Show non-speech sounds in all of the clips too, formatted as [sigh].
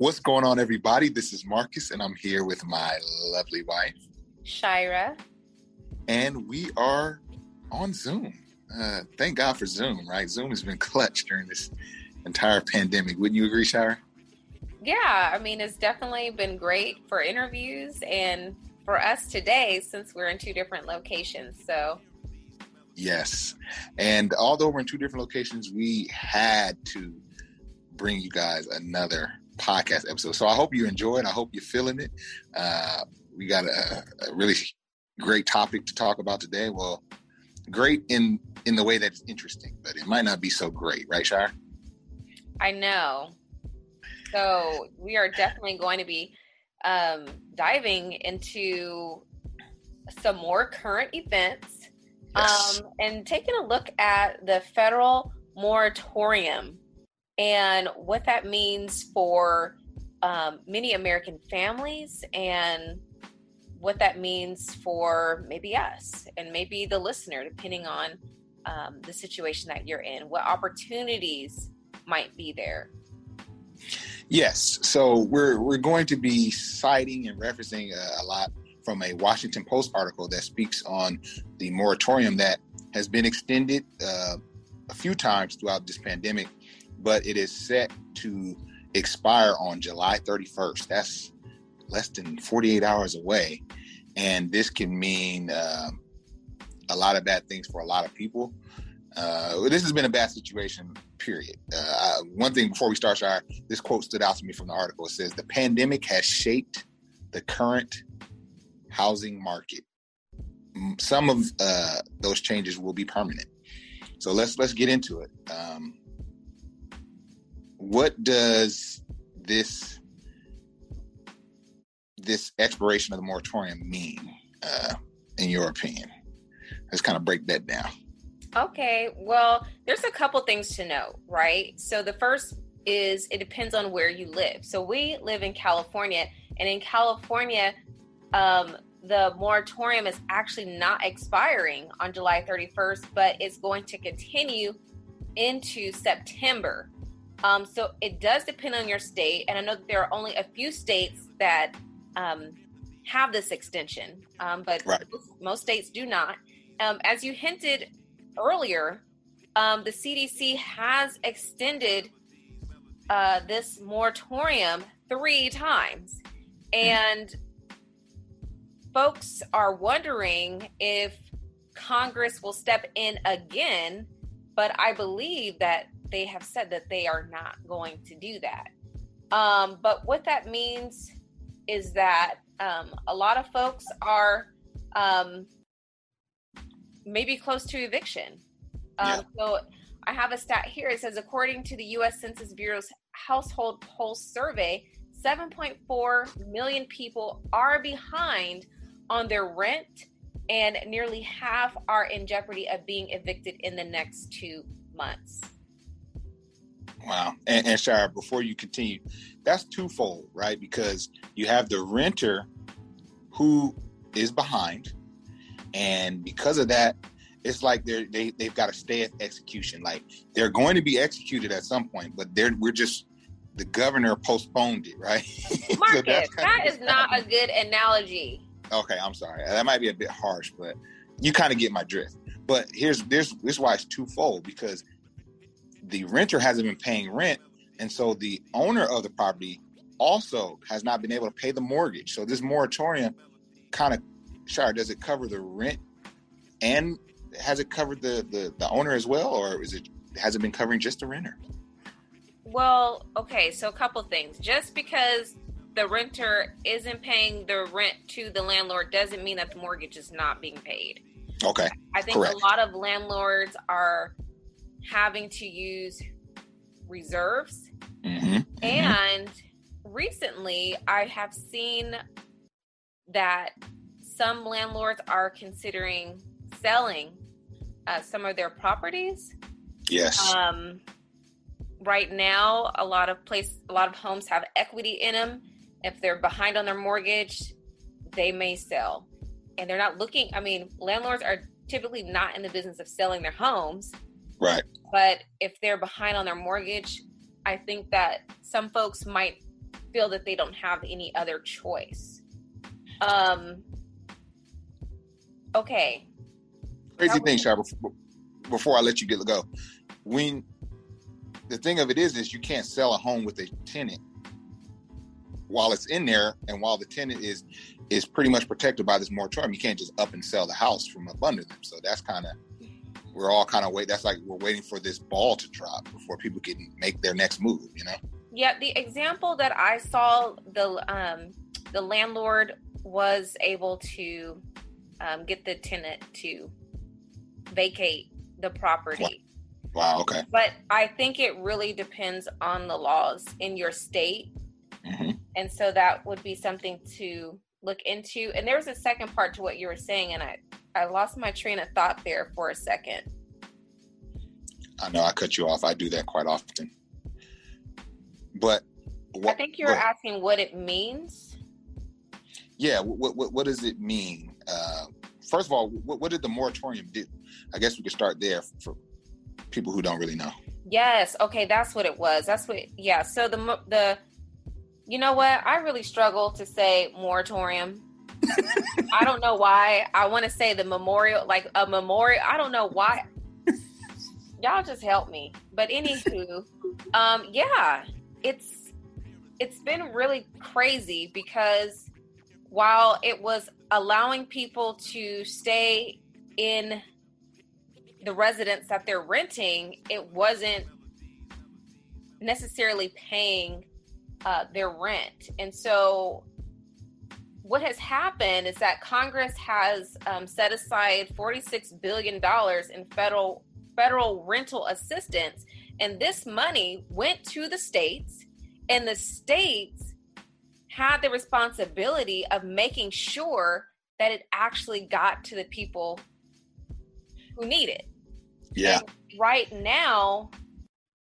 What's going on, everybody? This is Marcus, and I'm here with my lovely wife, Shira. And we are on Zoom. Uh, thank God for Zoom, right? Zoom has been [laughs] clutch during this entire pandemic. Wouldn't you agree, Shira? Yeah, I mean, it's definitely been great for interviews and for us today since we're in two different locations. So, yes. And although we're in two different locations, we had to bring you guys another podcast episode. So I hope you enjoy it. I hope you're feeling it. Uh, we got a, a, really great topic to talk about today. Well, great in in the way that it's interesting, but it might not be so great, right, Shira? I know. So we are definitely going to be um, diving into some more current events yes. um, and taking a look at the federal moratorium and what that means for um, many American families and what that means for maybe us and maybe the listener, depending on um, the situation that you're in, what opportunities might be there. Yes, so we're we're going to be citing and referencing a, a lot from a Washington Post article that speaks on the moratorium that has been extended uh, a few times throughout this pandemic but it is set to expire on July 31st. That's less than 48 hours away. And this can mean uh, a lot of bad things for a lot of people. Uh, this has been a bad situation, period. Uh, one thing before we start, Shira, this quote stood out to me from the article. It says, The pandemic has shaped the current housing market. Some of uh, those changes will be permanent. So let's let's get into it. Um, what does this this expiration of the moratorium mean uh, in your opinion let's kind of break that down okay well there's a couple things to know right so the first is it depends on where you live so we live in california and in california um, the moratorium is actually not expiring on july 31st but it's going to continue into september um, so it does depend on your state, and I know that there are only a few states that um, have this extension, um, but right. most, most, states do not. Um, as you hinted earlier, um, the CDC has extended uh, this moratorium three times, and folks are wondering if Congress will step in again. But I believe that they have said that they are not going to do that. Um, but what that means is that um, a lot of folks are um, maybe close to eviction. Um, yeah. So I have a stat here. It says, according to the U.S. Census Bureau's household pulse survey, 7.4 million people are behind on their rent, and nearly half are in jeopardy of being evicted in the next two months. Wow. And, and Shira, before you continue, that's twofold, right? Because you have the renter who is behind, and because of that, it's like they're they, they've got to stay at execution. Like they're going to be executed at some point, but they're we're just the governor postponed it, right? [laughs] Marcus, so that is [laughs] not a good analogy. Okay, I'm sorry. That might be a bit harsh, but you kind of get my drift. But here's this this is why it's twofold because the renter hasn't been paying rent, and so the owner of the property also has not been able to pay the mortgage. So this moratorium kind of, sure, does it cover the rent and has it covered the, the the owner as well, or is it has it been covering just the renter? Well, okay, so a couple things. Just because the renter isn't paying the rent to the landlord doesn't mean that the mortgage is not being paid. Okay. I think correct. a lot of landlords are having to use reserves. Mm-hmm. mm-hmm. And recently, I have seen that some landlords are considering selling uh, some of their properties. Yes. Um, right now, a lot of place, a lot of homes have equity in them. If they're behind on their mortgage, they may sell, and they're not looking. I mean, landlords are typically not in the business of selling their homes. Right. But if they're behind on their mortgage, I think that some folks might feel that they don't have any other choice. Um. Okay. Crazy thing, Shar, before I let you get go, when the thing of it is, is you can't sell a home with a tenant while it's in there, and while the tenant is is pretty much protected by this moratorium. You can't just up and sell the house from up under them. So that's kind of we're all kind of wait. That's like we're waiting for this ball to drop before people can make their next move. You know. Yeah, the example that I saw, the um, the landlord was able to um, get the tenant to vacate the property. Wow. Okay. But I think it really depends on the laws in your state, mm-hmm. and so that would be something to look into. And there was a second part to what you were saying, and I I lost my train of thought there for a second. I know I cut you off. I do that quite often. But what, I think you're asking what it means. Yeah, what what, what does it mean? Uh, first of all, what, what did the moratorium do? I guess we could start there for people who don't really know. Yes. Okay, that's what it was. That's what. Yeah. So the the, you know what? I really struggle to say moratorium. [laughs] I don't know why. I want to say the memorial, like a memorial. I don't know why. Y'all just help me. But anywho, um, yeah, it's it's been really crazy because while it was allowing people to stay in the residence that they're renting, it wasn't necessarily paying uh, their rent. And so, what has happened is that Congress has um, set aside $46 billion in federal federal rental assistance, and this money went to the states, and the states had the responsibility of making sure that it actually got to the people who need it. Yeah. And right now,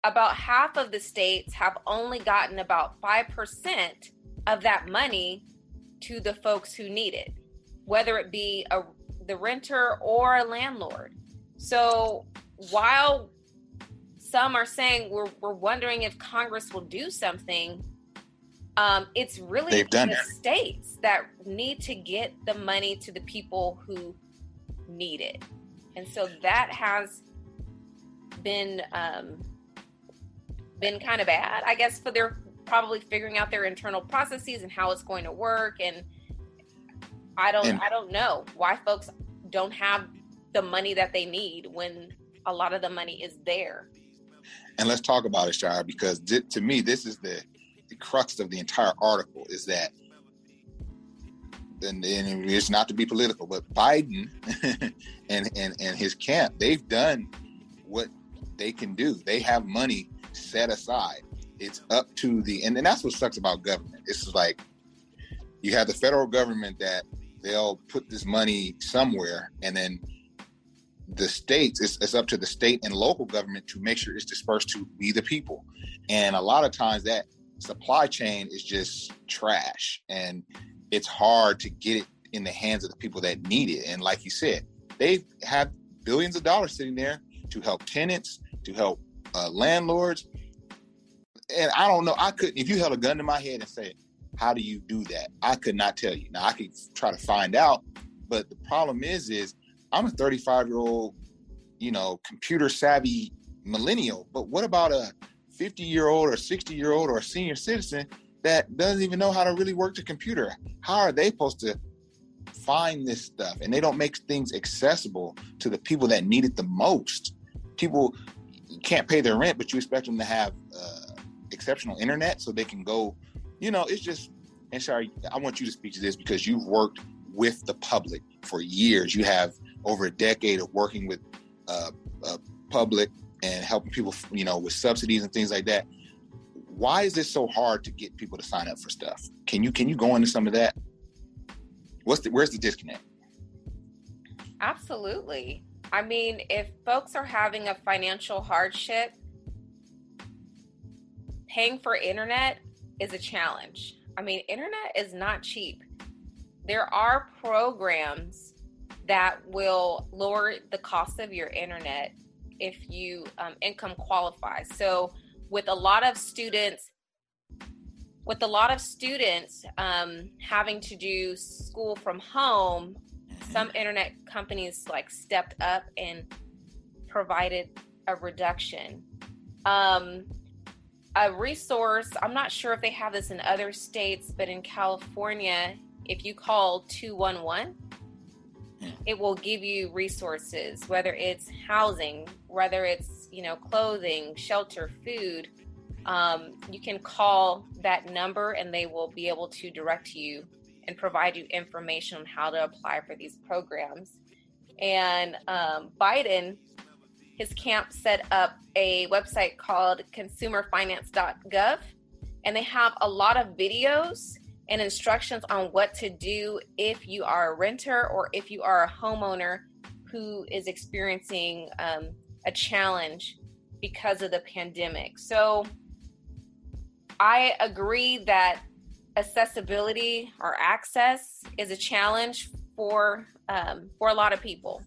about half of the states have only gotten about 5% of that money to the folks who need it, whether it be a, the renter or a landlord. So while some are saying we're, we're wondering if Congress will do something, um, it's really They've done the it. states that need to get the money to the people who need it. And so that has been um, been kind of bad, I guess, for their probably figuring out their internal processes and how it's going to work. And I don't, and, I don't know why folks don't have the money that they need when a lot of the money is there. And let's talk about it, Shira, because to me, this is the the crux of the entire article is that and, and it's not to be political, but Biden [laughs] and, and and his camp, they've done what they can do. They have money set aside. It's up to the and, and that's what sucks about government. It's like you have the federal government that they'll put this money somewhere and then the states it's, it's up to the state and local government to make sure it's dispersed to be the people and a lot of times that supply chain is just trash and it's hard to get it in the hands of the people that need it and like you said they have billions of dollars sitting there to help tenants to help uh, landlords. And I don't know, I couldn't, if you held a gun to my head and said, how do you do that? I could not tell you. Now I could try to find out, but the problem is, is I'm a 35 year old, you know, computer savvy millennial. But what about a 50 year old or 60 year old or a senior citizen that doesn't even know how to really work the computer? How are they supposed to find this stuff? And they don't make things accessible to the people that need it the most. People can't pay their rent, but you expect them to have uh, exceptional internet so they can go. You know, it's just. And sorry, I want you to speak to this because you've worked with the public for years. You have over a decade of working with uh, uh, public and helping people, you know, with subsidies and things like that. Why is it so hard to get people to sign up for stuff? Can you can you go into some of that? What's the where's the disconnect? Absolutely. I mean, if folks are having a financial hardship, paying for internet is a challenge. I mean, internet is not cheap. There are programs that will lower the cost of your internet if you um, income qualify. So, with a lot of students, with a lot of students um, having to do school from home, some internet companies like stepped up and provided a reduction. Um, a resource, I'm not sure if they have this in other states, but in California, if you call 211, it will give you resources, whether it's housing, whether it's, you know, clothing, shelter, food. Um, you can call that number and they will be able to direct you and provide you information on how to apply for these programs. And um, Biden, his camp set up a website called consumerfinance.gov, and they have a lot of videos and instructions on what to do if you are a renter or if you are a homeowner who is experiencing um, a challenge because of the pandemic. So I agree that accessibility or access is a challenge for um, for a lot of people.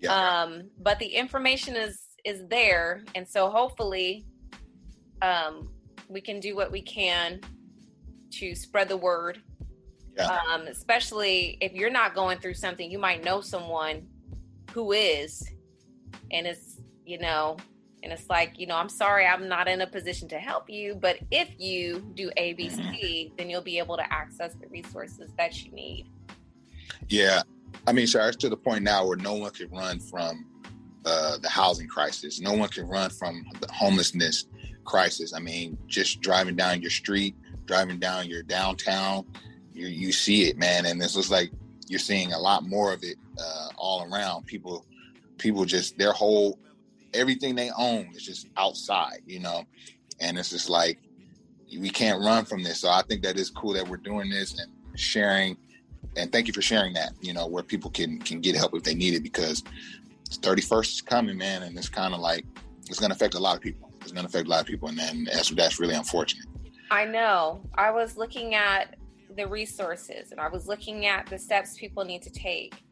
Yeah. Um, but the information is is there, and so hopefully, um, we can do what we can to spread the word. Yeah. Um, especially if you're not going through something, you might know someone who is, and it's you know, and it's like you know, I'm sorry, I'm not in a position to help you, but if you do ABC, mm-hmm. then you'll be able to access the resources that you need. Yeah, I mean, sure, it's to the point now where no one can run from uh, the housing crisis. No one can run from the homelessness crisis. I mean, just driving down your street, driving down your downtown, you you see it, man. And this looks like you're seeing a lot more of it uh, all around. People, people just their whole everything they own is just outside, you know. And it's just like we can't run from this. So I think that is cool that we're doing this and sharing. And thank you for sharing that. You know, where people can can get help if they need it because 31st is coming, man, and it's kind of like it's going to affect a lot of people. It's going to affect a lot of people, and then that's that's really unfortunate. I know. I was looking at the resources and I was looking at the steps people need to take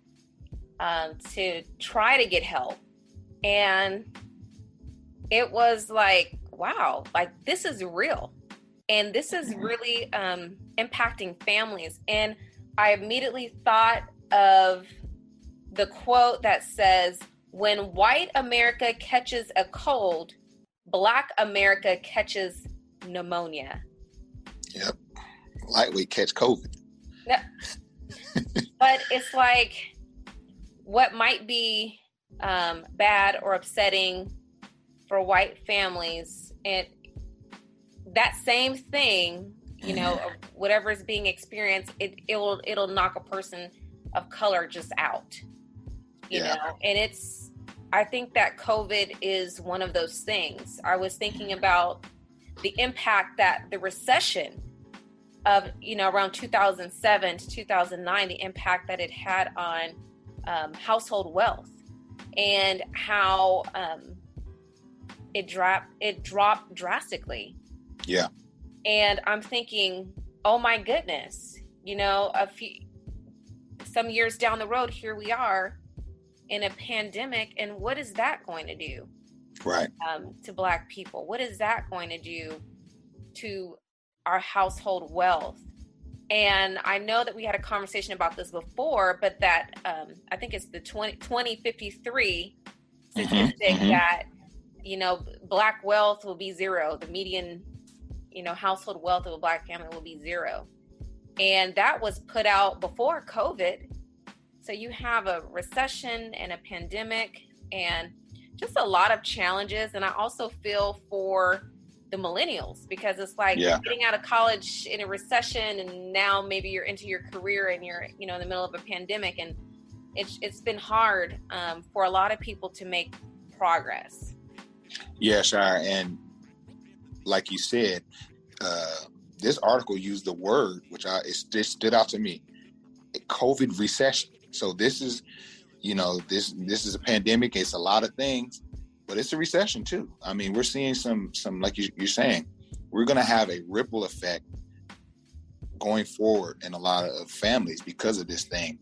um, to try to get help. And it was like, wow, like this is real. And this is really um, impacting families. And I immediately thought of the quote that says, when white America catches a cold, black America catches pneumonia. Yep. Lightweight catch COVID. Yep. [laughs] but it's like what might be um, bad or upsetting for white families, and that same thing, you know, [laughs] whatever is being experienced, it it'll it'll knock a person of color just out. You yeah. know, and it's I think that COVID is one of those things. I was thinking about the impact that the recession of you know around 2007 to 2009 the impact that it had on um, household wealth and how um, it dropped it dropped drastically. Yeah. And i'm thinking oh my goodness you know a few some years down the road here we are in a pandemic and what is that going to do right. um, to black people? What is that going to do to our household wealth And I know that we had a conversation about this before, but that um, I think it's the 20, 2053 statistic mm-hmm, mm-hmm. that, you know, black wealth will be zero. The median, you know, household wealth of a black family will be zero. And that was put out before COVID. So you have a recession and a pandemic and just a lot of challenges. And I also feel for the millennials because it's like yeah. getting out of college in a recession and now maybe you're into your career and you're you know in the middle of a pandemic and it's it's been hard um, for a lot of people to make progress yeah Shira and like you said uh, this article used the word which I it just stood out to me COVID recession so this is you know this this is a pandemic it's a lot of things but it's a recession too. I mean, we're seeing some some like you, you're saying, we're going to have a ripple effect going forward in a lot of families because of this thing,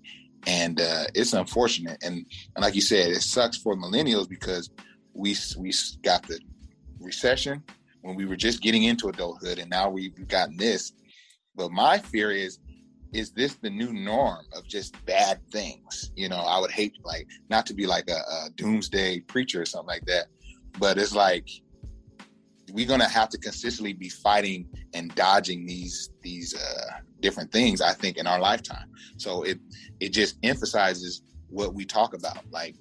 and uh, it's unfortunate. And, and like you said, it sucks for millennials because we we got the recession when we were just getting into adulthood, and now we've gotten this. But my fear is is this the new norm of just bad things? You know, I would hate like not to be like a, a doomsday preacher or something like that, but it's like we're gonna have to consistently be fighting and dodging these these uh, different things. I think in our lifetime. So it it just emphasizes what we talk about, like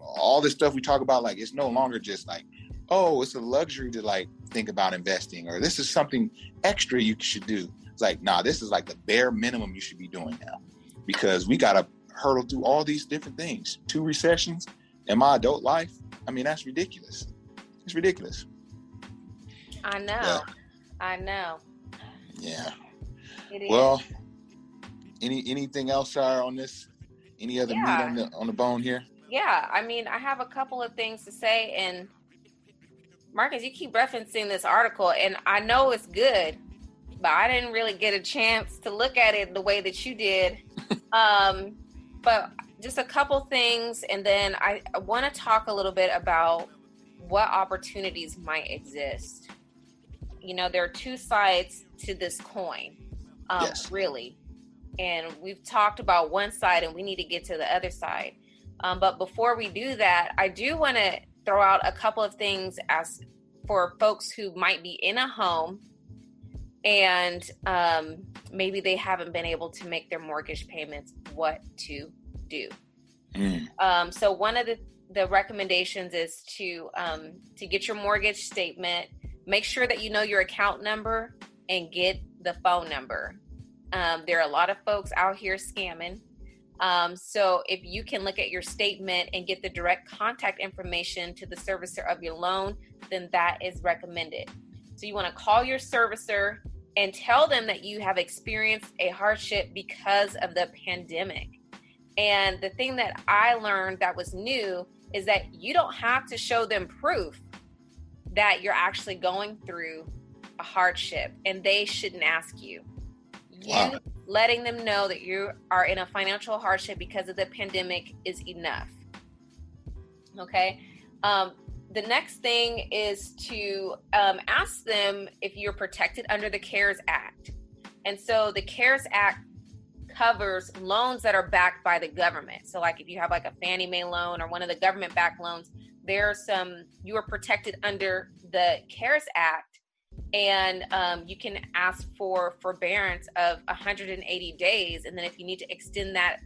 all this stuff we talk about. Like it's no longer just like oh, it's a luxury to like think about investing, or this is something extra you should do it's like, nah, this is like the bare minimum you should be doing now because we got to hurdle through all these different things. Two recessions in my adult life. I mean, that's ridiculous. It's ridiculous. I know. Yeah. I know. Yeah. Well, any anything else, Shira, on this? Any other yeah. meat on the on the bone here? Yeah, I mean, I have a couple of things to say, and Marcus, you keep referencing this article, and I know it's good, but I didn't really get a chance to look at it the way that you did. [laughs] um, but just a couple things, and then I, I want to talk a little bit about what opportunities might exist. You know, there are two sides to this coin, um, yes. really. And we've talked about one side, and we need to get to the other side. Um, but before we do that, I do want to throw out a couple of things as for folks who might be in a home and um, maybe they haven't been able to make their mortgage payments, what to do. Mm. Um, so one of the, the recommendations is to um, to get your mortgage statement. Make sure that you know your account number and get the phone number. Um, there are a lot of folks out here scamming. Um, so if you can look at your statement and get the direct contact information to the servicer of your loan, then that is recommended. So you want to call your servicer and tell them that you have experienced a hardship because of the pandemic. And the thing that I learned that was new is that you don't have to show them proof that you're actually going through a hardship and they shouldn't ask you. You wow. letting them know that you are in a financial hardship because of the pandemic is enough. Okay. Um, the next thing is to um, ask them if you're protected under the CARES Act. And so the CARES Act covers loans that are backed by the government. So, like if you have like a Fannie Mae loan or one of the government backed loans, there's some, you are protected under the CARES Act. And um, you can ask for forbearance of 180 days. And then if you need to extend that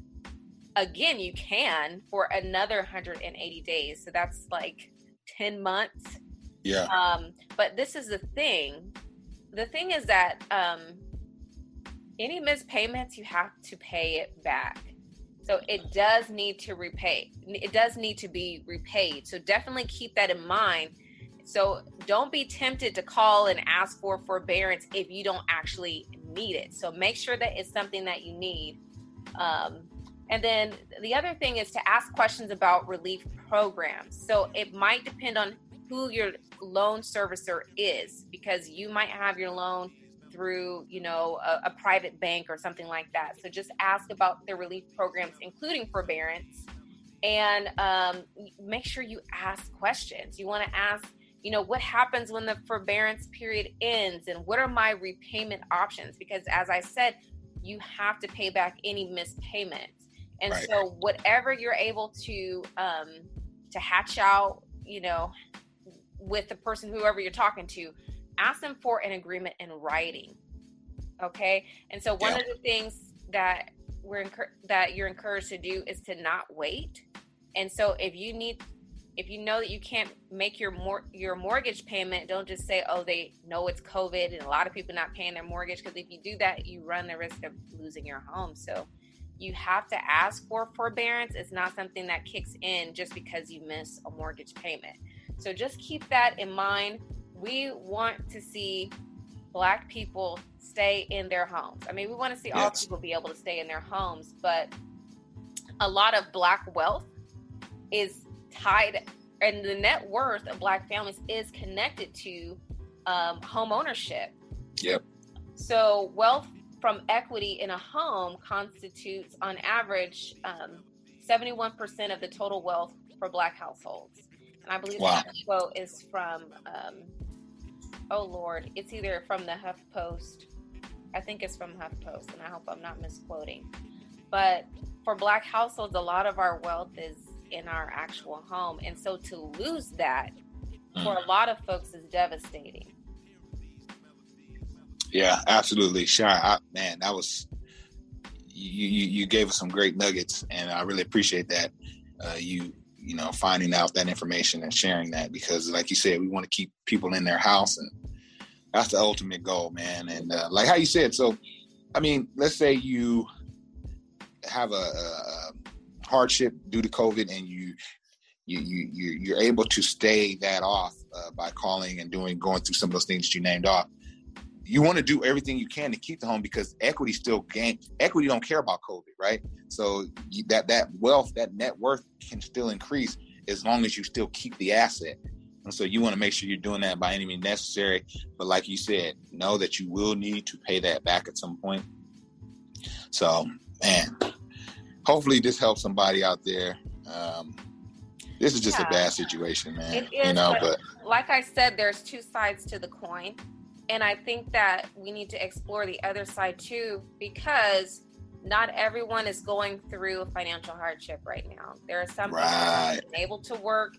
again, you can for another 180 days. So that's like 10 months. Yeah. Um, but this is the thing. The thing is that um, any missed payments, you have to pay it back. So it does need to repay. It does need to be repaid. So definitely keep that in mind. So don't be tempted to call and ask for forbearance if you don't actually need it. So make sure that it's something that you need. Um, and then the other thing is to ask questions about relief programs. So it might depend on who your loan servicer is because you might have your loan through, you know, a, a private bank or something like that. So just ask about their relief programs, including forbearance, and um, make sure you ask questions. You want to ask, you know, what happens when the forbearance period ends and what are my repayment options? Because as I said, you have to pay back any missed payments. And Right. so whatever you're able to um to hatch out, you know, with the person whoever you're talking to, ask them for an agreement in writing. Okay? And so one Yeah. of the things that we're encour- that you're encouraged to do is to not wait. And so if you need if you know that you can't make your mor- your mortgage payment, don't just say, "Oh, they know it's COVID," and a lot of people not paying their mortgage. Because if you do that, you run the risk of losing your home. So you have to ask for forbearance. It's not something that kicks in just because you miss a mortgage payment. So just keep that in mind. We want to see Black people stay in their homes. I mean, we want to see all Yes. people be able to stay in their homes, but a lot of Black wealth is tied and the net worth of black families is connected to um, home ownership Yep. so wealth from equity in a home constitutes on average um, 71% of the total wealth for black households. And i believe Wow. that quote is from um, oh lord it's either from the huffpost. I think it's from huffpost and i hope i'm not misquoting. But for black households a lot of our wealth is in our actual home. And so to lose that for a lot of folks is devastating Yeah, absolutely. Shy, man, that was you, you. You gave us some great nuggets, and I really appreciate that. Uh, you, you know, finding out that information and sharing that because, like you said, we want to keep people in their house, and that's the ultimate goal, man. And uh, like how you said, so I mean, let's say you have a, a hardship due to COVID, and you. You, you, you, you're able to stay that off uh, by calling and doing going through some of those things you named off you want to do everything you can to keep the home because equity still gain equity don't care about covid right? So that that wealth that net worth can still increase as long as you still keep the asset. And so you want to make sure you're doing that by any means necessary. But like you said know that you will need to pay that back at some point. So man hopefully this helps somebody out there. Um this is just Yeah. a bad situation man It is, you know but- but like I said, there's two sides to the coin. And I think that we need to explore the other side too, because not everyone is going through financial hardship right now. There are some people who've been able to work,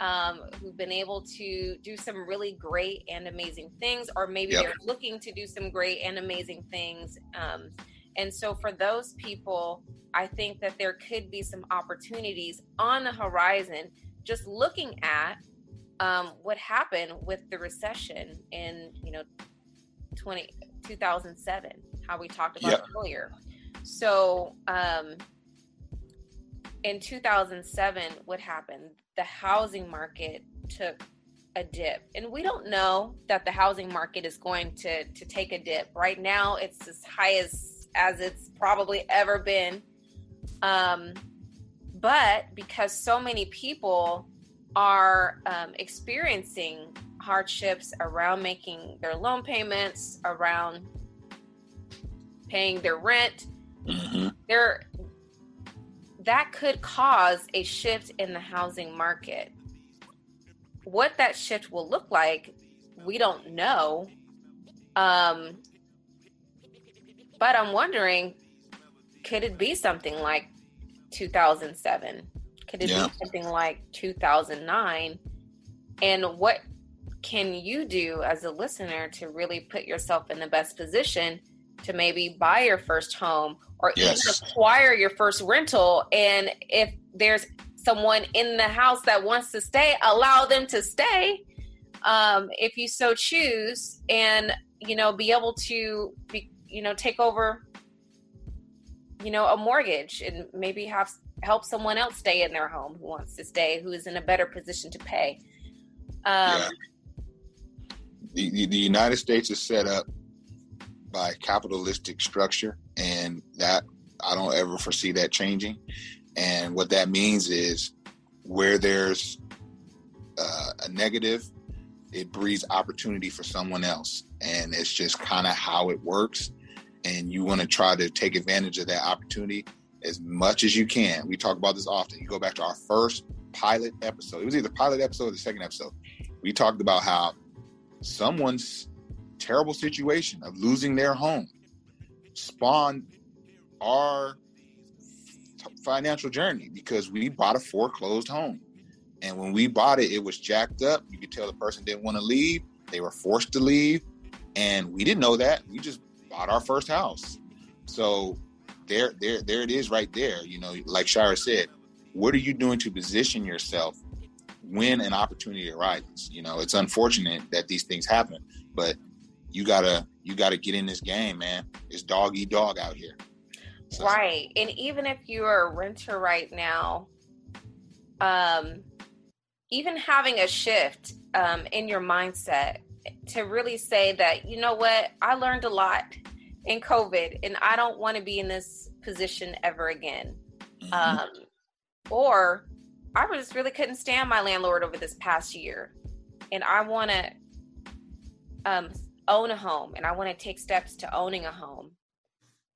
um, who've been able to do some really great and amazing things, or maybe Yep. they're looking to do some great and amazing things. Um, and so for those people, I think that there could be some opportunities on the horizon just looking at um, what happened with the recession in you know 20, 2007 how we talked about Yep. earlier. So um, in 2007 what happened? The housing market took a dip. And we don't know that the housing market is going to to take a dip. Right now it's as high as as it's probably ever been. Um but because so many people are um, experiencing hardships around making their loan payments around paying their rent mhm. there that could cause a shift in the housing market. What that shift will look like we don't know. Um but i'm wondering could it be something like 2007 could it Yeah. be something like 2009 and what can you do as a listener to really put yourself in the best position to maybe buy your first home or Yes. even acquire your first rental and if there's someone in the house that wants to stay allow them to stay um, if you so choose and you know be able to be you know take over you know a mortgage and maybe have help someone else stay in their home who wants to stay who is in a better position to pay um, Yeah. the, the, the United States is set up by capitalistic structure, and that I don't ever foresee that changing. And what that means is where there's uh, a negative, it breeds opportunity for someone else, and it's just kind of how it works. And you want to try to take advantage of that opportunity as much as you can. We talk about this often. You go back to our first pilot episode. It was either pilot episode or the second episode. We talked about how someone's terrible situation of losing their home spawned our financial journey because we bought a foreclosed home. And when we bought it, it was jacked up. You could tell the person didn't want to leave. They were forced to leave. And we didn't know that. We just bought our first house. So there, there, there it is right there. You know, like Shira said, what are you doing to position yourself when an opportunity arises? You know, it's unfortunate that these things happen, but you gotta you gotta get in this game, man. It's dog eat dog out here. So. Right. And even if you're a renter right now, um, even having a shift um, in your mindset to really say that, you know what, I learned a lot in COVID and I don't want to be in this position ever again. Mm-hmm. Um, or I just really couldn't stand my landlord over this past year and I want to um, own a home and I want to take steps to owning a home.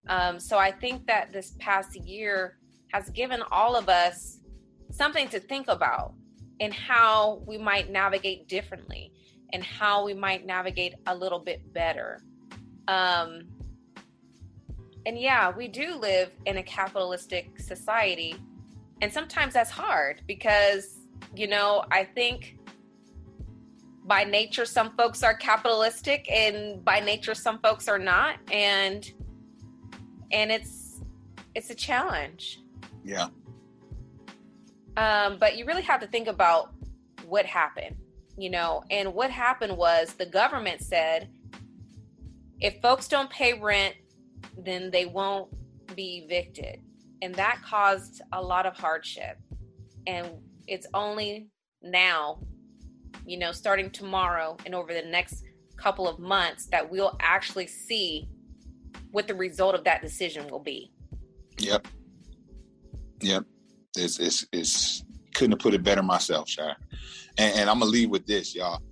Um, so I think that this past year has given all of us something to think about and how we might navigate differently and how we might navigate a little bit better. Um, and yeah, we do live in a capitalistic society. And sometimes that's hard because, you know, I think by nature, some folks are capitalistic and by nature, some folks are not. And and it's it's a challenge. Yeah. Um, but you really have to think about what happened, you know, and what happened was the government said if folks don't pay rent, then they won't be evicted. And that caused a lot of hardship. And it's only now, you know, starting tomorrow and over the next couple of months that we'll actually see what the result of that decision will be. Yep. Yep. It's it's it's couldn't have put it better myself, Shira. And, and I'm gonna leave with this, y'all.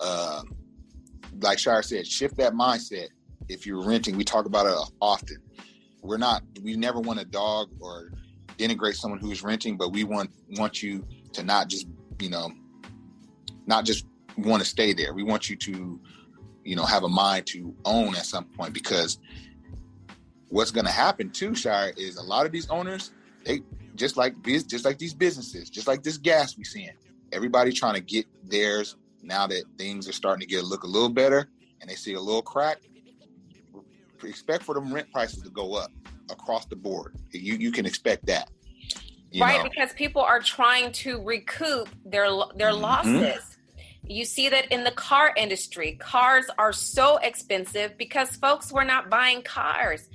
Uh, like Shira said, shift that mindset. If you're renting, we talk about it often. We're not. We never want a dog or denigrate someone who's renting, but we want want you to not just you know, not just want to stay there. We want you to, you know, have a mind to own at some point because what's going to happen too, Shira, is a lot of these owners, they just like just like these businesses, just like this gas we seeing, everybody trying to get theirs now that things are starting to get look a little better and they see a little crack. Expect for the rent prices to go up across the board. You you can expect that. right, know. because people are trying to recoup their their mm-hmm. losses. You see that in the car industry. Cars are so expensive because folks were not buying cars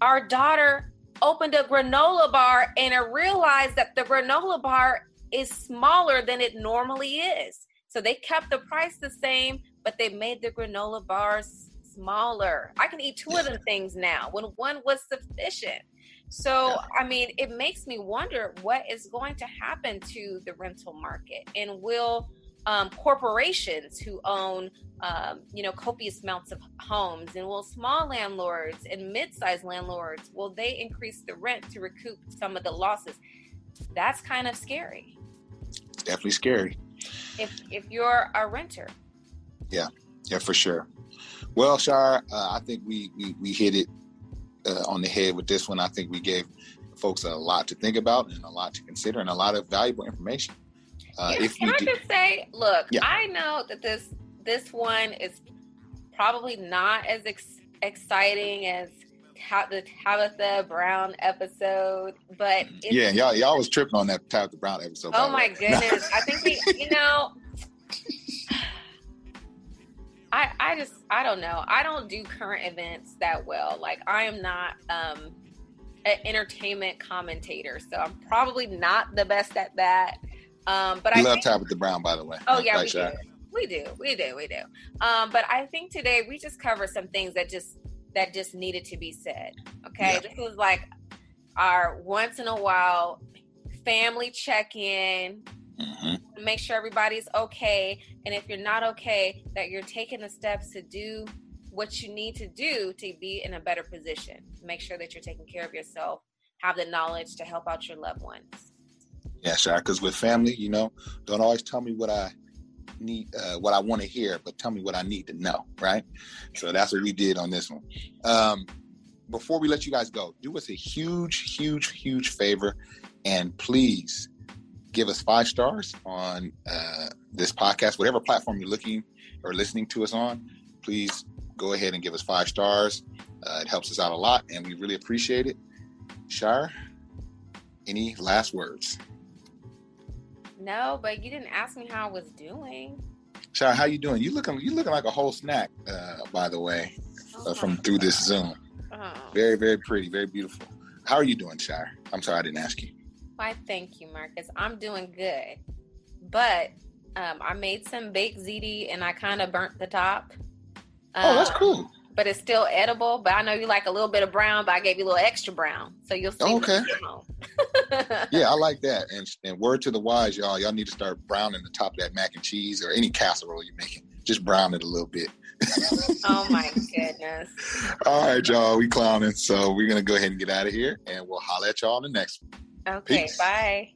our daughter opened a granola bar and I realized that the granola bar is smaller than it normally is. So they kept the price the same, but they made the granola bars smaller. I can eat two of them things now when one was sufficient. So, I mean, it makes me wonder what is going to happen to the rental market and will um, corporations who own um, you know copious amounts of homes and will small landlords and mid-sized landlords will they increase the rent to recoup some of the losses? That's kind of scary. Definitely scary. If if you're a renter. Yeah yeah for sure well shar uh, i think we we, we hit it uh, on the head with this one i think we gave folks a lot to think about and a lot to consider and a lot of valuable information uh, if can I do, just say, look, yeah. I know that this this one is probably not as ex- exciting as ta- the Tabitha Brown episode, but yeah, y'all y'all was tripping on that Tabitha Brown episode. Oh my [laughs] goodness! I think we, you know. I, I just I don't know. I don't do current events that well. Like I am not um an entertainment commentator, so I'm probably not the best at that. Um, but I love think, Tabitha Brown, by the way. Oh yeah, we do. we do, we do, we do. Um, but I think today we just covered some things that just that just needed to be said. Okay, yeah. this was like our once in a while family check in. Mm-hmm. Make sure everybody's okay, and if you're not okay, that you're taking the steps to do what you need to do to be in a better position. Make sure that you're taking care of yourself, have the knowledge to help out your loved ones. Yeah, sure. Because with family, you know, don't always tell me what I need, uh, what I want to hear, but tell me what I need to know, right? So that's what we did on this one. Um, before we let you guys go, do us a huge, huge, huge favor, and please give us five stars on uh, this podcast, whatever platform you're looking or listening to us on. Please go ahead and give us five stars. Uh, it helps us out a lot, and we really appreciate it. Shira, any last words? No, but you didn't ask me how I was doing. Shira, how you doing? You looking you looking like a whole snack, uh, by the way, uh, from through this Zoom. Oh. Very, very pretty, very beautiful. How are you doing, Shira? I'm sorry I didn't ask you. Why, thank you, Marcus. I'm doing good, but um, I made some baked ziti and I kind of burnt the top. oh, that's um, cool. But it's still edible. But I know you like a little bit of brown, but I gave you a little extra brown, so you'll see. Okay. [laughs] yeah, I like that. And and word to the wise, y'all. Y'all need to start browning the top of that mac and cheese or any casserole you're making. Just brown it a little bit. [laughs] oh my goodness. All right, y'all. We clowning. So we're gonna go ahead and get out of here and we'll holler at y'all on the next one. Okay, Peace. bye.